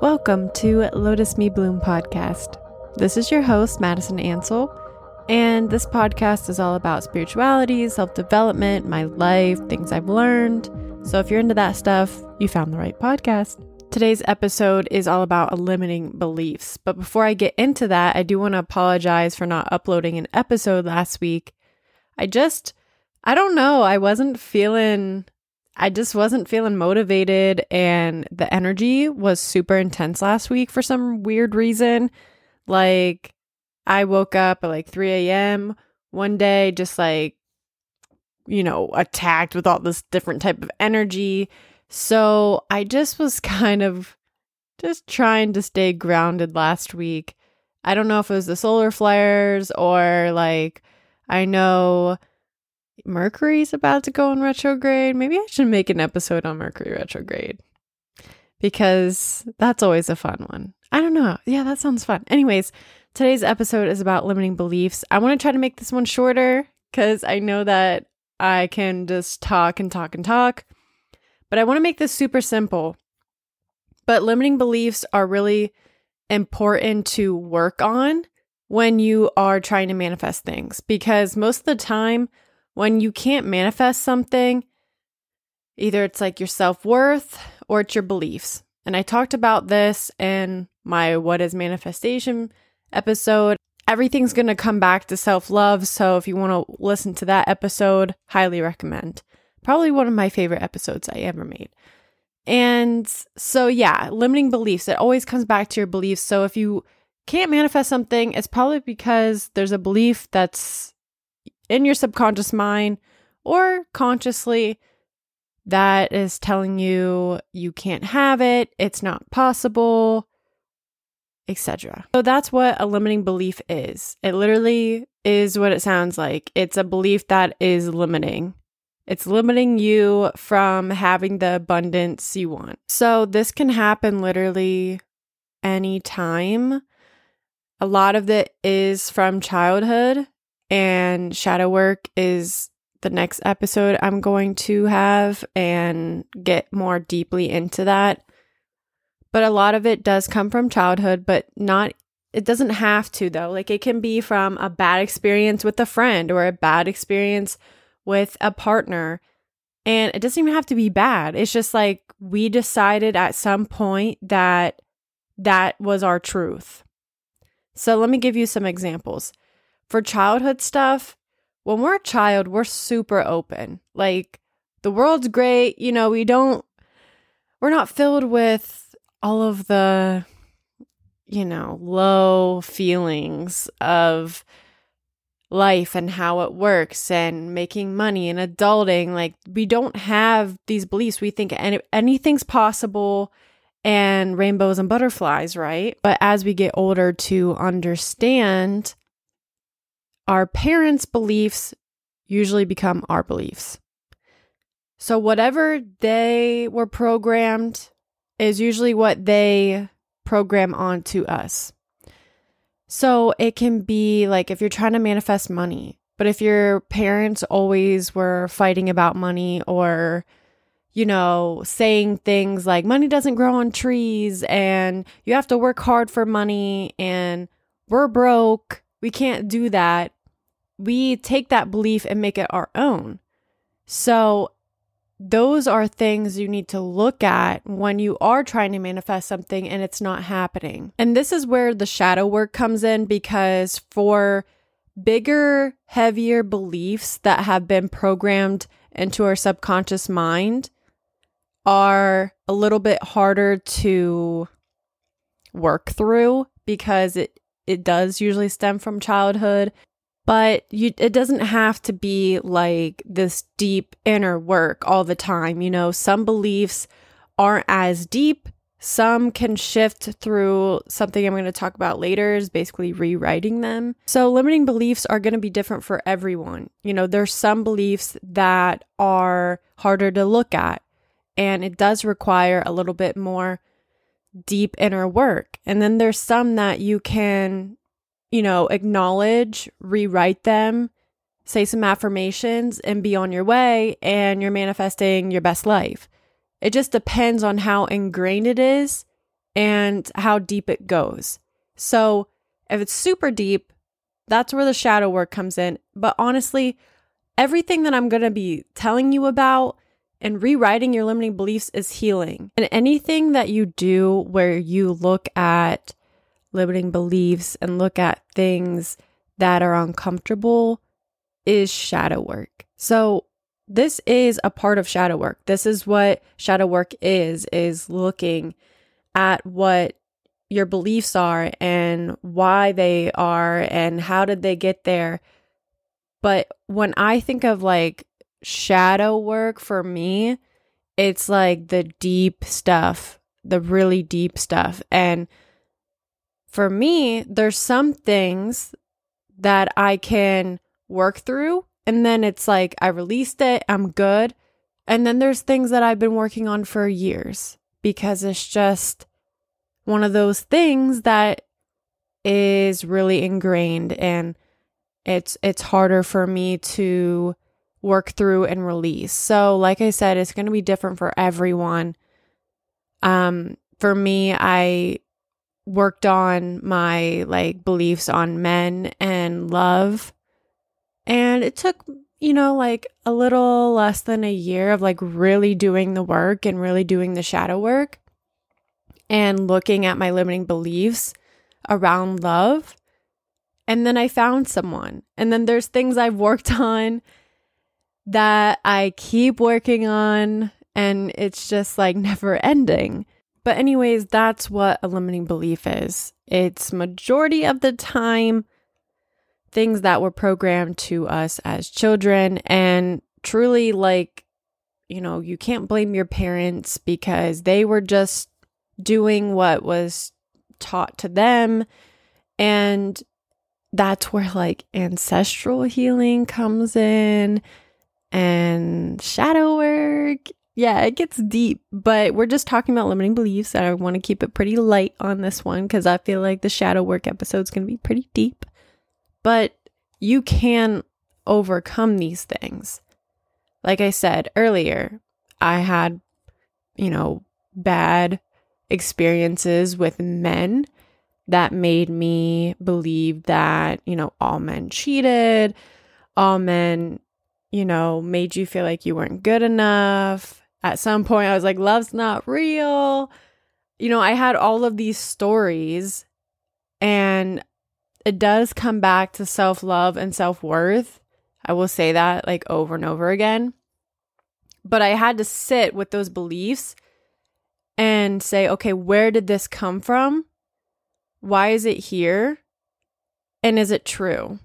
Welcome to Lotus Me Bloom podcast. This is your host, Madyson Ancell, and this podcast is all about spirituality, self development, my life, things I've learned. So if you're into that stuff, you found the right podcast. Today's episode is all about limiting beliefs. But before I get into that, I do want to apologize for not uploading an episode last week. I just, I don't know, I wasn't feeling I just wasn't feeling motivated, and the energy was super intense last week for some weird reason. Like, I woke up at like 3 a.m. one day, just like, you know, attacked with all this different type of energy. So I just was kind of just trying to stay grounded last week. I don't know if it was the solar flares or like, I know Mercury's about to go in retrograde. Maybe I should make an episode on Mercury retrograde because that's always a fun one. I don't know. Yeah, that sounds fun. Anyways, today's episode is about limiting beliefs. I want to try to make this one shorter because I know that I can just talk and talk and talk, but I want to make this super simple. But limiting beliefs are really important to work on when you are trying to manifest things because most of the time, when you can't manifest something, either it's like your self worth or it's your beliefs. And I talked about this in my What is Manifestation episode. Everything's going to come back to self love. So if you want to listen to that episode, highly recommend. Probably one of my favorite episodes I ever made. And so, yeah, limiting beliefs. It always comes back to your beliefs. So if you can't manifest something, it's probably because there's a belief that's in your subconscious mind or consciously that is telling you you can't have it, it's not possible, etc. So that's what a limiting belief is. It literally is what it sounds like. It's a belief that is limiting. It's limiting you from having the abundance you want. So this can happen literally anytime. A lot of it is from childhood and shadow work is the next episode I'm going to have and get more deeply into that. But a lot of it does come from childhood, but not, it doesn't have to though. Like it can be from a bad experience with a friend or a bad experience with a partner. And it doesn't even have to be bad. It's just like we decided at some point that that was our truth. So let me give you some examples for childhood stuff, when we're a child, we're super open. Like the world's great, you know, we don't we're not filled with all of the you know, low feelings of life and how it works and making money and adulting. Like, we don't have these beliefs. We think any- anything's possible and rainbows and butterflies, right? But as we get older to understand our parents' beliefs usually become our beliefs. So, whatever they were programmed is usually what they program onto us. So, it can be like if you're trying to manifest money, but if your parents always were fighting about money or, you know, saying things like money doesn't grow on trees and you have to work hard for money and we're broke, we can't do that we take that belief and make it our own. So, those are things you need to look at when you are trying to manifest something and it's not happening. And this is where the shadow work comes in because for bigger, heavier beliefs that have been programmed into our subconscious mind are a little bit harder to work through because it it does usually stem from childhood but you, it doesn't have to be like this deep inner work all the time. You know, some beliefs aren't as deep. Some can shift through something I'm going to talk about later, is basically rewriting them. So, limiting beliefs are going to be different for everyone. You know, there's some beliefs that are harder to look at, and it does require a little bit more deep inner work. And then there's some that you can you know, acknowledge, rewrite them, say some affirmations, and be on your way, and you're manifesting your best life. It just depends on how ingrained it is and how deep it goes. So, if it's super deep, that's where the shadow work comes in. But honestly, everything that I'm going to be telling you about and rewriting your limiting beliefs is healing. And anything that you do where you look at limiting beliefs and look at things that are uncomfortable is shadow work. So, this is a part of shadow work. This is what shadow work is is looking at what your beliefs are and why they are and how did they get there. But when I think of like shadow work for me, it's like the deep stuff, the really deep stuff. And for me, there's some things that I can work through and then it's like I released it, I'm good. And then there's things that I've been working on for years because it's just one of those things that is really ingrained and it's it's harder for me to work through and release. So like I said, it's going to be different for everyone. Um for me, I worked on my like beliefs on men and love and it took, you know, like a little less than a year of like really doing the work and really doing the shadow work and looking at my limiting beliefs around love. And then I found someone. And then there's things I've worked on that I keep working on, and it's just like never ending. But, anyways, that's what a limiting belief is. It's majority of the time things that were programmed to us as children. And truly, like, you know, you can't blame your parents because they were just doing what was taught to them. And that's where like ancestral healing comes in and shadow work. Yeah, it gets deep, but we're just talking about limiting beliefs. I want to keep it pretty light on this one because I feel like the shadow work episode is going to be pretty deep but you can overcome these things. Like I said earlier, I had, you know, bad experiences with men that made me believe that, you know, all men cheated, all men, you know, made you feel like you weren't good enough. At some point, I was like, love's not real. You know, I had all of these stories and it does come back to self love and self worth. I will say that like over and over again. But I had to sit with those beliefs and say, okay, where did this come from? Why is it here? And is it true?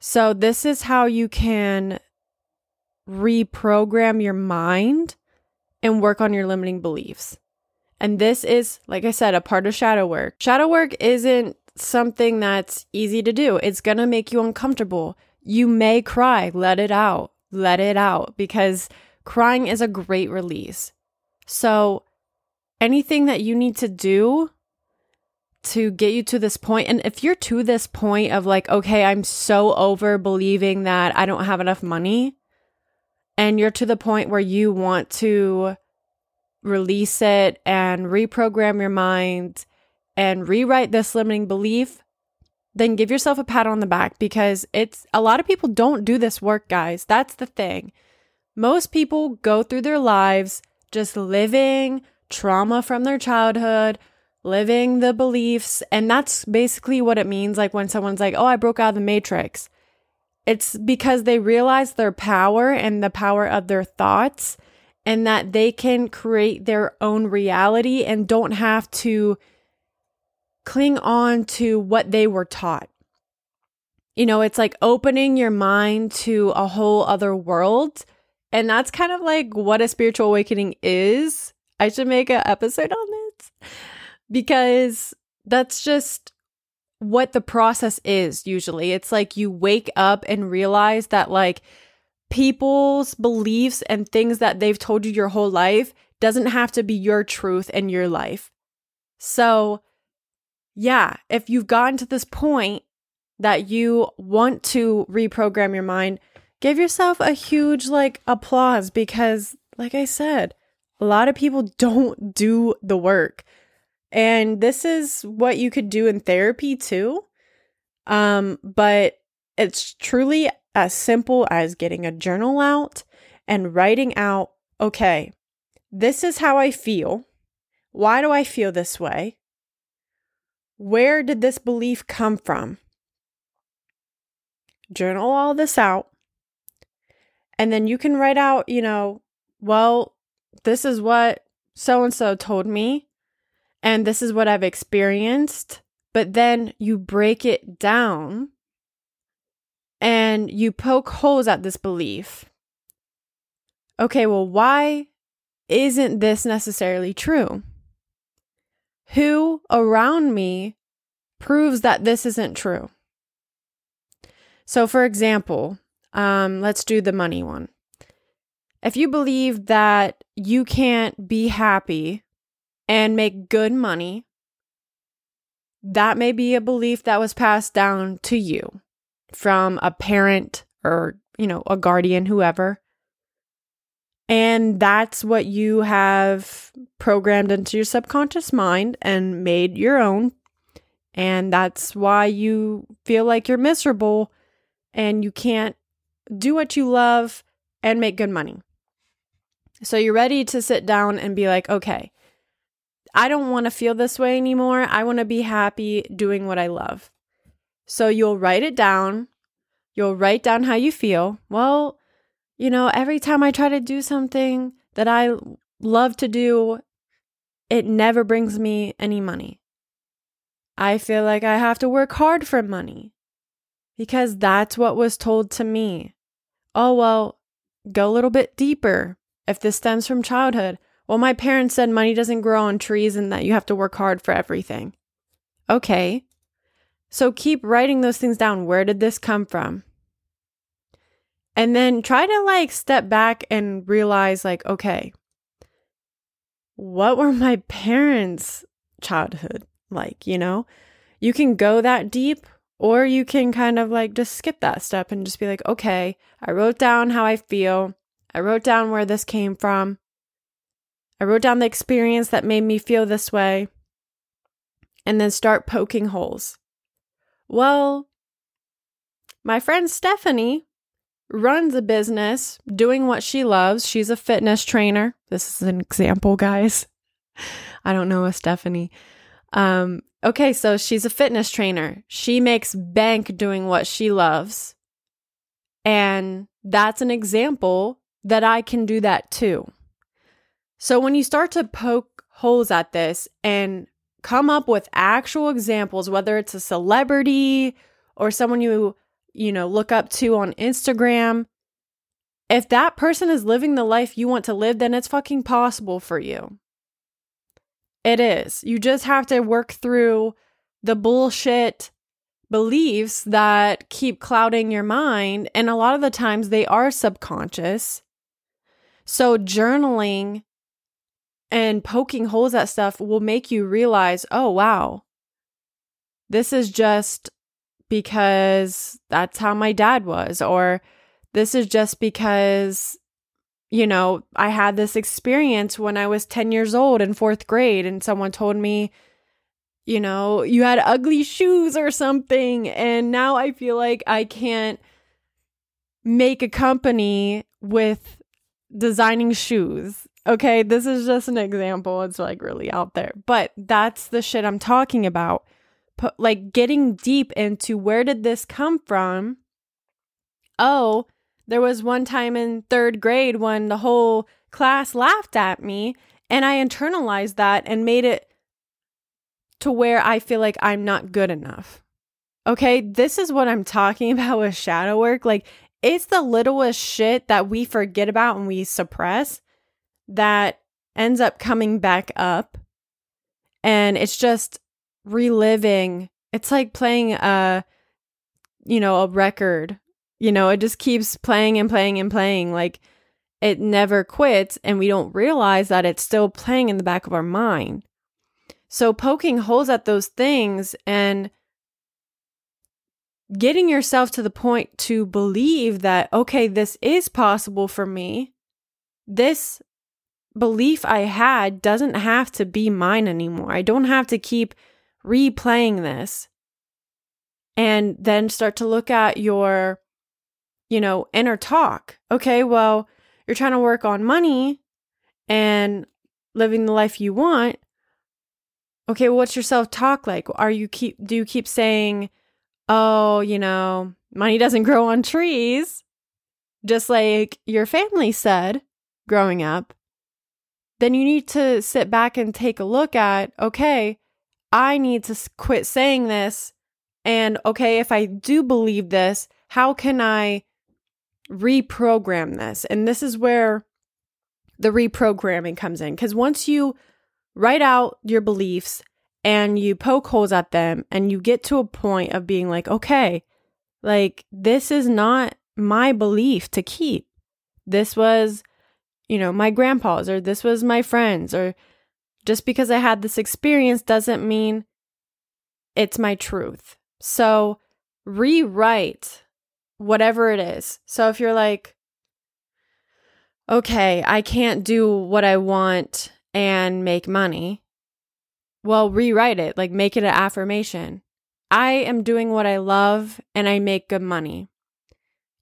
So, this is how you can reprogram your mind and work on your limiting beliefs. And this is, like I said, a part of shadow work. Shadow work isn't something that's easy to do. It's to make you uncomfortable. You may cry, let it out, let it out because crying is a great release. So, anything that you need to do to get you to this point, and if you're to this point of like, okay, I'm so over believing that I don't have enough money, and you're to the point where you want to release it and reprogram your mind and rewrite this limiting belief, then give yourself a pat on the back because it's a lot of people don't do this work, guys. That's the thing. Most people go through their lives just living trauma from their childhood, living the beliefs. And that's basically what it means. Like when someone's like, oh, I broke out of the matrix. It's because they realize their power and the power of their thoughts and that they can create their own reality and don't have to cling on to what they were taught. You know, it's like opening your mind to a whole other world. And that's kind of like what a spiritual awakening is. I should make an episode on this because that's just what the process is usually. It's like you wake up and realize that, like, people's beliefs and things that they've told you your whole life doesn't have to be your truth in your life. So, yeah, if you've gotten to this point that you want to reprogram your mind, give yourself a huge like applause because, like I said, a lot of people don't do the work. And this is what you could do in therapy too. Um, but it's truly as simple as getting a journal out and writing out, okay, this is how I feel. Why do I feel this way? Where did this belief come from? Journal all this out. And then you can write out, you know, well, this is what so and so told me, and this is what I've experienced. But then you break it down and you poke holes at this belief. Okay, well, why isn't this necessarily true? Who around me proves that this isn't true? So, for example, um, let's do the money one. If you believe that you can't be happy and make good money, that may be a belief that was passed down to you from a parent or, you know, a guardian, whoever. And that's what you have programmed into your subconscious mind and made your own. And that's why you feel like you're miserable and you can't do what you love and make good money. So you're ready to sit down and be like, okay, I don't want to feel this way anymore. I want to be happy doing what I love. So you'll write it down. You'll write down how you feel. Well, you know, every time I try to do something that I love to do, it never brings me any money. I feel like I have to work hard for money because that's what was told to me. Oh, well, go a little bit deeper. If this stems from childhood, well, my parents said money doesn't grow on trees and that you have to work hard for everything. Okay. So keep writing those things down. Where did this come from? And then try to like step back and realize, like, okay, what were my parents' childhood like? You know, you can go that deep or you can kind of like just skip that step and just be like, okay, I wrote down how I feel. I wrote down where this came from. I wrote down the experience that made me feel this way. And then start poking holes. Well, my friend Stephanie runs a business doing what she loves. She's a fitness trainer. This is an example, guys. I don't know a Stephanie. Um, okay, so she's a fitness trainer. She makes bank doing what she loves. And that's an example that I can do that too. So when you start to poke holes at this and come up with actual examples, whether it's a celebrity or someone you, you know, look up to on Instagram, if that person is living the life you want to live, then it's fucking possible for you. It is. You just have to work through the bullshit beliefs that keep clouding your mind. And a lot of the times they are subconscious. So, journaling and poking holes at stuff will make you realize, oh, wow, this is just because that's how my dad was, or this is just because, you know, I had this experience when I was 10 years old in fourth grade and someone told me, you know, you had ugly shoes or something. And now I feel like I can't make a company with designing shoes. Okay, this is just an example. It's like really out there. But that's the shit I'm talking about. Put, like getting deep into where did this come from? Oh, there was one time in third grade when the whole class laughed at me, and I internalized that and made it to where I feel like I'm not good enough. Okay, this is what I'm talking about with shadow work. Like, it's the littlest shit that we forget about and we suppress that ends up coming back up. And it's just reliving. It's like playing a, you know, a record. You know, it just keeps playing and playing and playing. Like it never quits. And we don't realize that it's still playing in the back of our mind. So poking holes at those things and getting yourself to the point to believe that, okay, this is possible for me. This belief I had doesn't have to be mine anymore. I don't have to keep replaying this and then start to look at your, you know, inner talk. Okay, well, you're trying to work on money and living the life you want. Okay, well, what's your self talk like? Are you keep, do you keep saying, oh, you know, money doesn't grow on trees, just like your family said growing up? Then you need to sit back and take a look at, okay, I need to quit saying this and okay, if I do believe this, how can I reprogram this? And this is where the reprogramming comes in. Because once you write out your beliefs and you poke holes at them and you get to a point of being like, okay, like this is not my belief to keep. This was, you know, my grandpa's or this was my friends or just because I had this experience doesn't mean it's my truth. So rewrite whatever it is. So if you're like, okay, I can't do what I want and make money, well, rewrite it, like make it an affirmation. I am doing what I love and I make good money.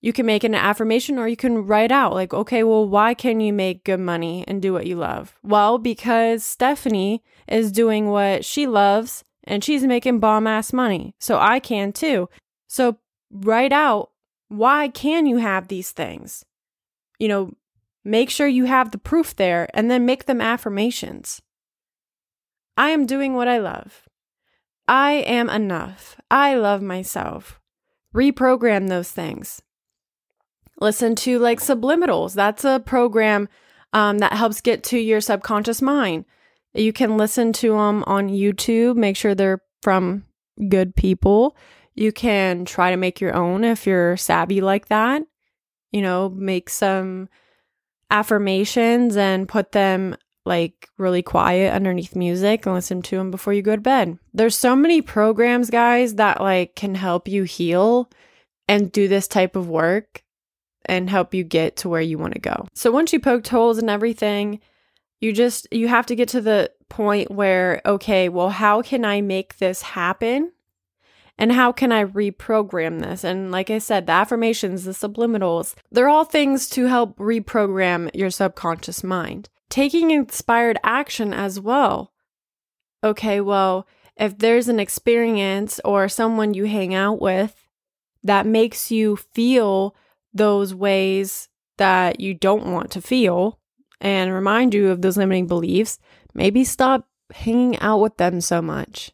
You can make an affirmation or you can write out, like, okay, well, why can you make good money and do what you love? Well, because Stephanie is doing what she loves and she's making bomb ass money. So I can too. So write out why can you have these things? You know, make sure you have the proof there and then make them affirmations. I am doing what I love. I am enough. I love myself. Reprogram those things. Listen to like subliminals. That's a program um, that helps get to your subconscious mind. You can listen to them on YouTube. Make sure they're from good people. You can try to make your own if you're savvy like that. You know, make some affirmations and put them like really quiet underneath music and listen to them before you go to bed. There's so many programs, guys, that like can help you heal and do this type of work and help you get to where you want to go. So once you poked holes and everything, you just you have to get to the point where okay, well how can I make this happen? And how can I reprogram this? And like I said, the affirmations, the subliminals, they're all things to help reprogram your subconscious mind. Taking inspired action as well. Okay, well, if there's an experience or someone you hang out with that makes you feel those ways that you don't want to feel, and remind you of those limiting beliefs, maybe stop hanging out with them so much.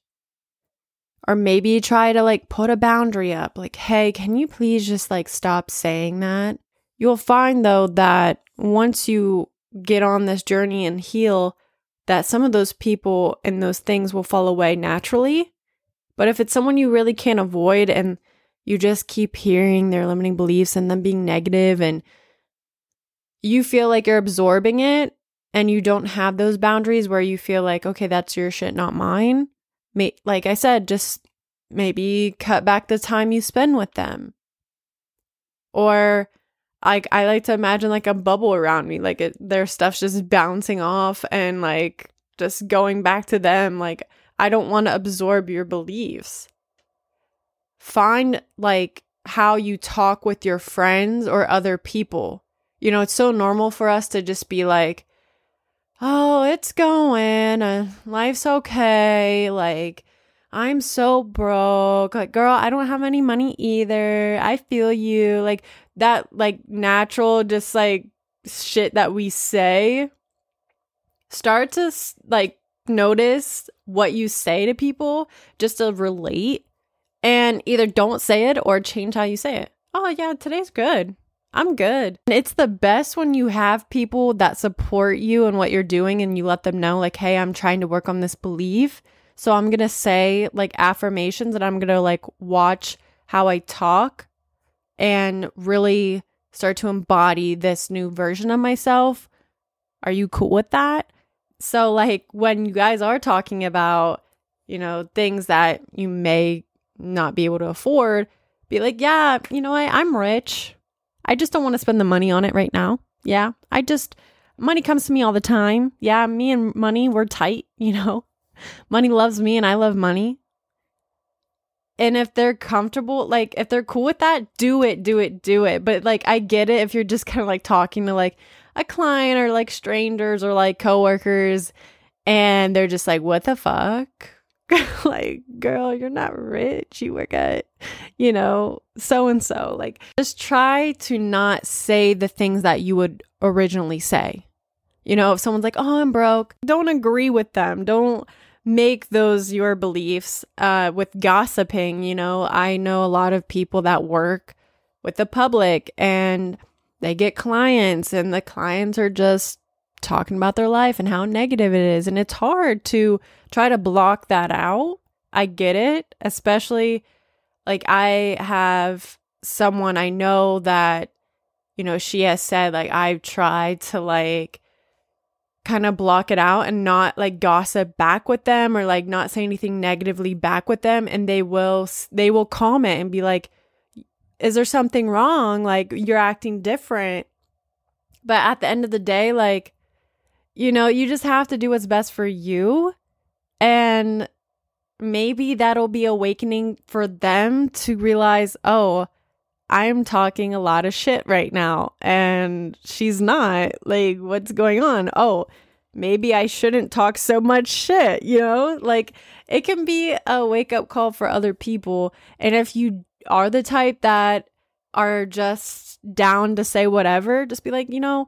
Or maybe try to like put a boundary up like, hey, can you please just like stop saying that? You'll find though that once you get on this journey and heal, that some of those people and those things will fall away naturally. But if it's someone you really can't avoid and you just keep hearing their limiting beliefs and them being negative and you feel like you're absorbing it and you don't have those boundaries where you feel like, okay, that's your shit, not mine. Like I said, just maybe cut back the time you spend with them. Or like I like to imagine like a bubble around me, like it, their stuff's just bouncing off and like just going back to them. Like I don't want to absorb your beliefs. Find like how you talk with your friends or other people you know, it's so normal for us to just be like, oh, it's going, uh, life's okay. Like, I'm so broke. Like, girl, I don't have any money either. I feel you. Like, that, like, natural, just like shit that we say. Start to, like, notice what you say to people just to relate and either don't say it or change how you say it. Oh, yeah, today's good. I'm good. It's the best when you have people that support you and what you're doing and you let them know, like, hey, I'm trying to work on this belief. So I'm going to say like affirmations and I'm going to like watch how I talk and really start to embody this new version of myself. Are you cool with that? So, like, when you guys are talking about, you know, things that you may not be able to afford, be like, yeah, you know what? I'm rich I just don't want to spend the money on it right now. Yeah. I just, money comes to me all the time. Yeah, me and money, we're tight, you know. Money loves me and I love money. And if they're comfortable, like if they're cool with that, do it, do it, do it. But like I get it if you're just kind of like talking to like a client or like strangers or like coworkers and they're just like, what the fuck? like, girl, you're not rich. You work at, you know, so and so. Like, just try to not say the things that you would originally say. You know, if someone's like, oh, I'm broke, don't agree with them. Don't make those your beliefs uh, with gossiping. You know, I know a lot of people that work with the public and they get clients, and the clients are just talking about their life and how negative it is. And it's hard to try to block that out. I get it, especially like I have someone I know that, you know, she has said, like, I've tried to like kind of block it out and not like gossip back with them or like not say anything negatively back with them. And they will, they will comment and be like, is there something wrong? Like, you're acting different. But at the end of the day, like, you know, you just have to do what's best for you. And maybe that'll be awakening for them to realize, oh, I'm talking a lot of shit right now. And she's not. Like, what's going on? Oh, maybe I shouldn't talk so much shit, you know? Like, it can be a wake up call for other people. And if you are the type that are just down to say whatever, just be like, you know,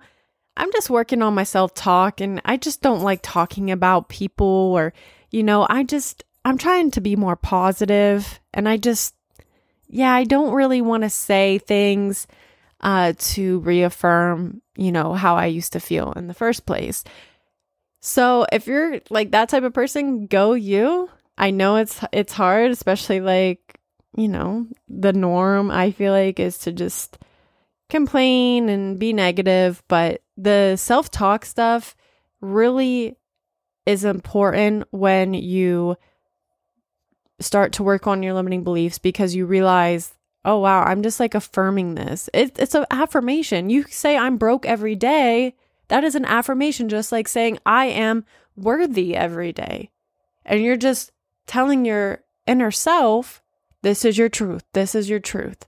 I'm just working on my self talk and I just don't like talking about people or, you know, I just, I'm trying to be more positive and I just, yeah, I don't really want to say things uh, to reaffirm, you know, how I used to feel in the first place. So if you're like that type of person, go you. I know it's it's hard, especially like, you know, the norm I feel like is to just complain and be negative, but the self talk stuff really is important when you start to work on your limiting beliefs because you realize, oh, wow, I'm just like affirming this. It, it's an affirmation. You say, I'm broke every day. That is an affirmation, just like saying, I am worthy every day. And you're just telling your inner self, this is your truth. This is your truth.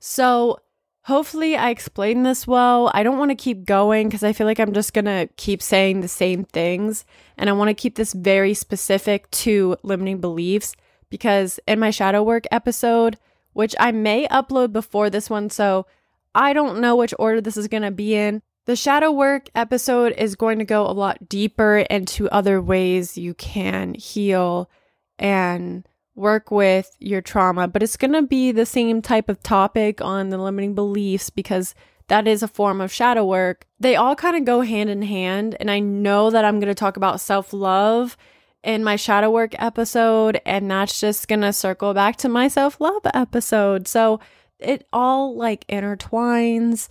So Hopefully, I explained this well. I don't want to keep going because I feel like I'm just going to keep saying the same things. And I want to keep this very specific to limiting beliefs because in my shadow work episode, which I may upload before this one, so I don't know which order this is going to be in. The shadow work episode is going to go a lot deeper into other ways you can heal and work with your trauma, but it's going to be the same type of topic on the limiting beliefs because that is a form of shadow work. They all kind of go hand in hand. And I know that I'm going to talk about self love in my shadow work episode, and that's just going to circle back to my self love episode. So it all like intertwines.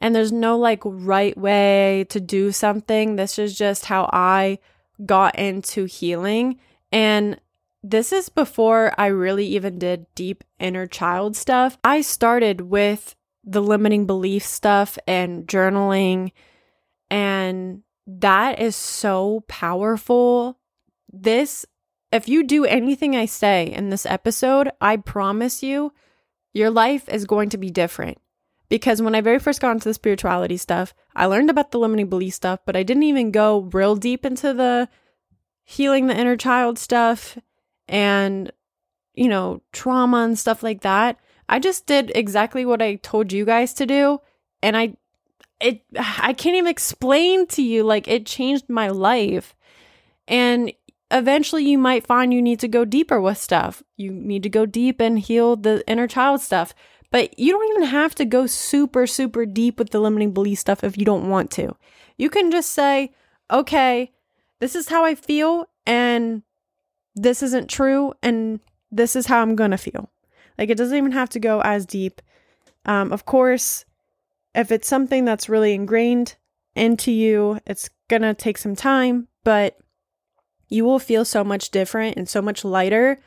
And there's no like right way to do something. This is just how I got into healing. And this is before I really even did deep inner child stuff. I started with the limiting belief stuff and journaling, and that is so powerful. This, if you do anything I say in this episode, I promise you, your life is going to be different. Because when I very first got into the spirituality stuff, I learned about the limiting belief stuff, but I didn't even go real deep into the healing the inner child stuff and, you know, trauma and stuff like that. I just did exactly what I told you guys to do. And I, it, I can't even explain to you, like, it changed my life. And eventually you might find you need to go deeper with stuff. You need to go deep and heal the inner child stuff. But you don't even have to go super, super deep with the limiting belief stuff if you don't want to. You can just say, okay, this is how I feel, and this isn't true and this is how I'm going to feel. Like it doesn't even have to go as deep. Um, of course, if it's something that's really ingrained into you, it's going to take some time, but you will feel so much different and so much lighter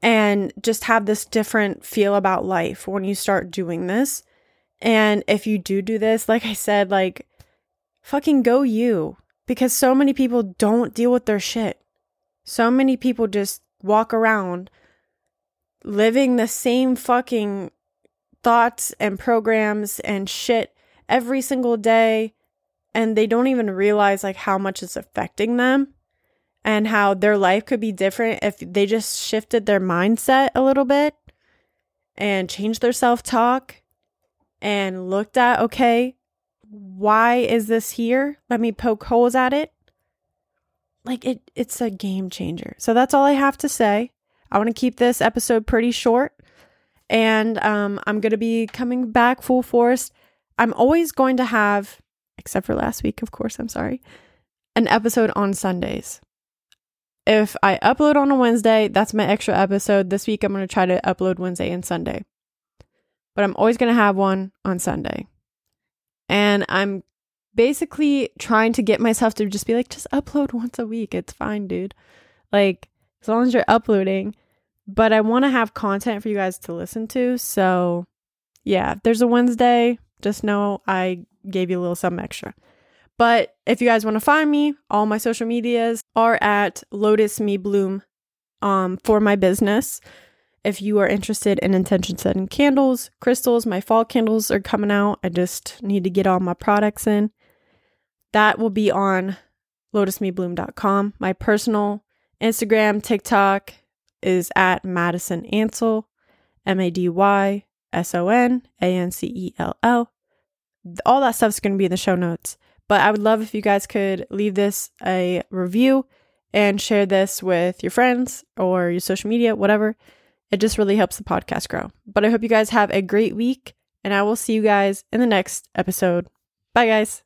and just have this different feel about life when you start doing this. And if you do do this, like I said, like fucking go you. Because so many people don't deal with their shit. So many people just walk around living the same fucking thoughts and programs and shit every single day and they don't even realize like how much it's affecting them and how their life could be different if they just shifted their mindset a little bit and changed their self-talk and looked at okay why is this here? Let me poke holes at it like it it's a game changer so that's all i have to say i want to keep this episode pretty short and um, i'm going to be coming back full force i'm always going to have except for last week, of course, I'm sorry, an episode on Sundays. If I upload on a Wednesday, that's my extra episode. This week, I'm going to try to upload Wednesday and Sunday. But I'm always going to have one on Sunday. And I'm basically trying to get myself to just be like, just upload once a week. It's fine, dude. Like, as long as you're uploading. But I want to have content for you guys to listen to. So, yeah, if there's a Wednesday. Just know I gave you a little something extra. But if you guys want to find me, all my social medias are at Lotus Me Bloom um, for my business. If you are interested in intention setting candles, crystals, my fall candles are coming out. I just need to get all my products in. That will be on lotusmebloom.com. My personal Instagram, TikTok is at Madyson Ancell, M A D Y S O N A N C E L L all that stuff's going to be in the show notes. But I would love if you guys could leave this a review and share this with your friends or your social media, whatever. It just really helps the podcast grow. But I hope you guys have a great week, and I will see you guys in the next episode. Bye, guys.